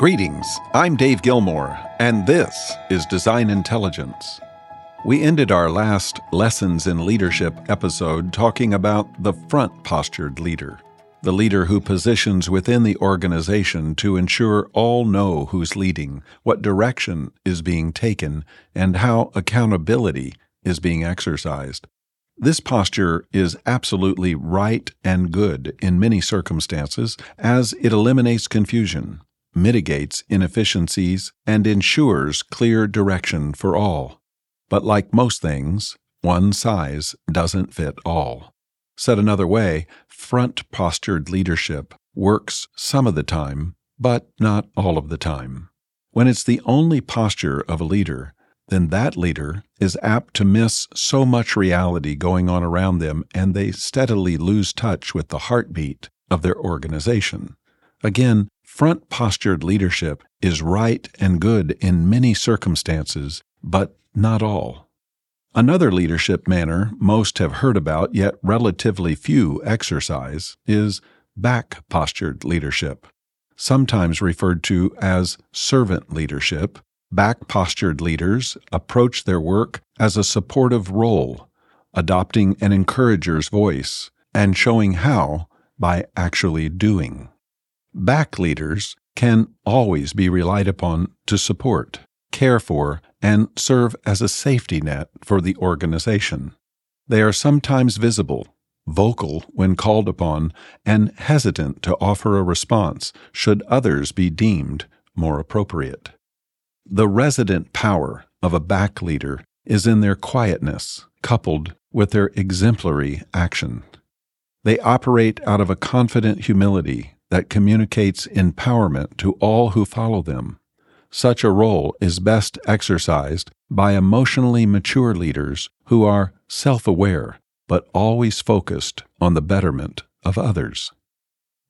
Greetings, I'm Dave Gilmore, and this is Design Intelligence. We ended our last Lessons in Leadership episode talking about the front postured leader, the leader who positions within the organization to ensure all know who's leading, what direction is being taken, and how accountability is being exercised. This posture is absolutely right and good in many circumstances as it eliminates confusion, mitigates inefficiencies, and ensures clear direction for all. But like most things, one size doesn't fit all. Said another way, front postured leadership works some of the time, but not all of the time. When it's the only posture of a leader, then that leader is apt to miss so much reality going on around them and they steadily lose touch with the heartbeat of their organization. Again, front postured leadership is right and good in many circumstances, but not all. Another leadership manner most have heard about, yet relatively few exercise, is back postured leadership. Sometimes referred to as servant leadership, back postured leaders approach their work as a supportive role, adopting an encourager's voice and showing how by actually doing. Back leaders can always be relied upon to support, care for, and serve as a safety net for the organization. They are sometimes visible, vocal when called upon, and hesitant to offer a response should others be deemed more appropriate. The resident power of a back leader is in their quietness, coupled with their exemplary action. They operate out of a confident humility that communicates empowerment to all who follow them. Such a role is best exercised by emotionally mature leaders who are self aware but always focused on the betterment of others.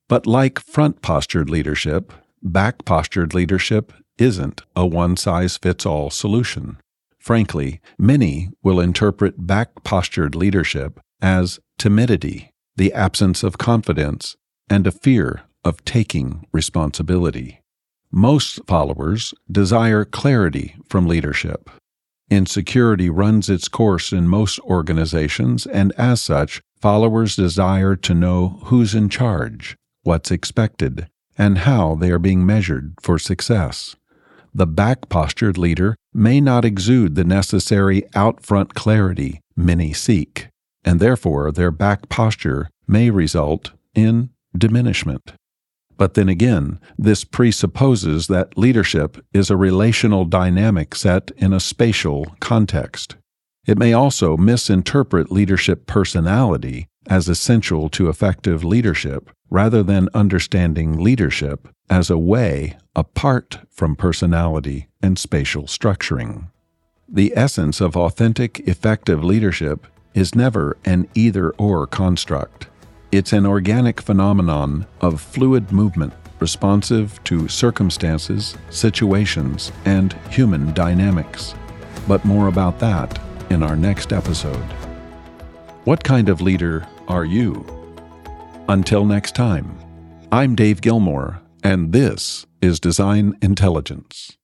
But like front postured leadership, back postured leadership isn't a one size fits all solution. Frankly, many will interpret back postured leadership as timidity, the absence of confidence, and a fear of taking responsibility. Most followers desire clarity from leadership. Insecurity runs its course in most organizations, and as such, followers desire to know who's in charge, what's expected, and how they are being measured for success. The back postured leader may not exude the necessary out front clarity many seek, and therefore their back posture may result in diminishment. But then again, this presupposes that leadership is a relational dynamic set in a spatial context. It may also misinterpret leadership personality as essential to effective leadership rather than understanding leadership as a way apart from personality and spatial structuring. The essence of authentic, effective leadership is never an either or construct. It's an organic phenomenon of fluid movement responsive to circumstances, situations, and human dynamics. But more about that in our next episode. What kind of leader are you? Until next time, I'm Dave Gilmore, and this is Design Intelligence.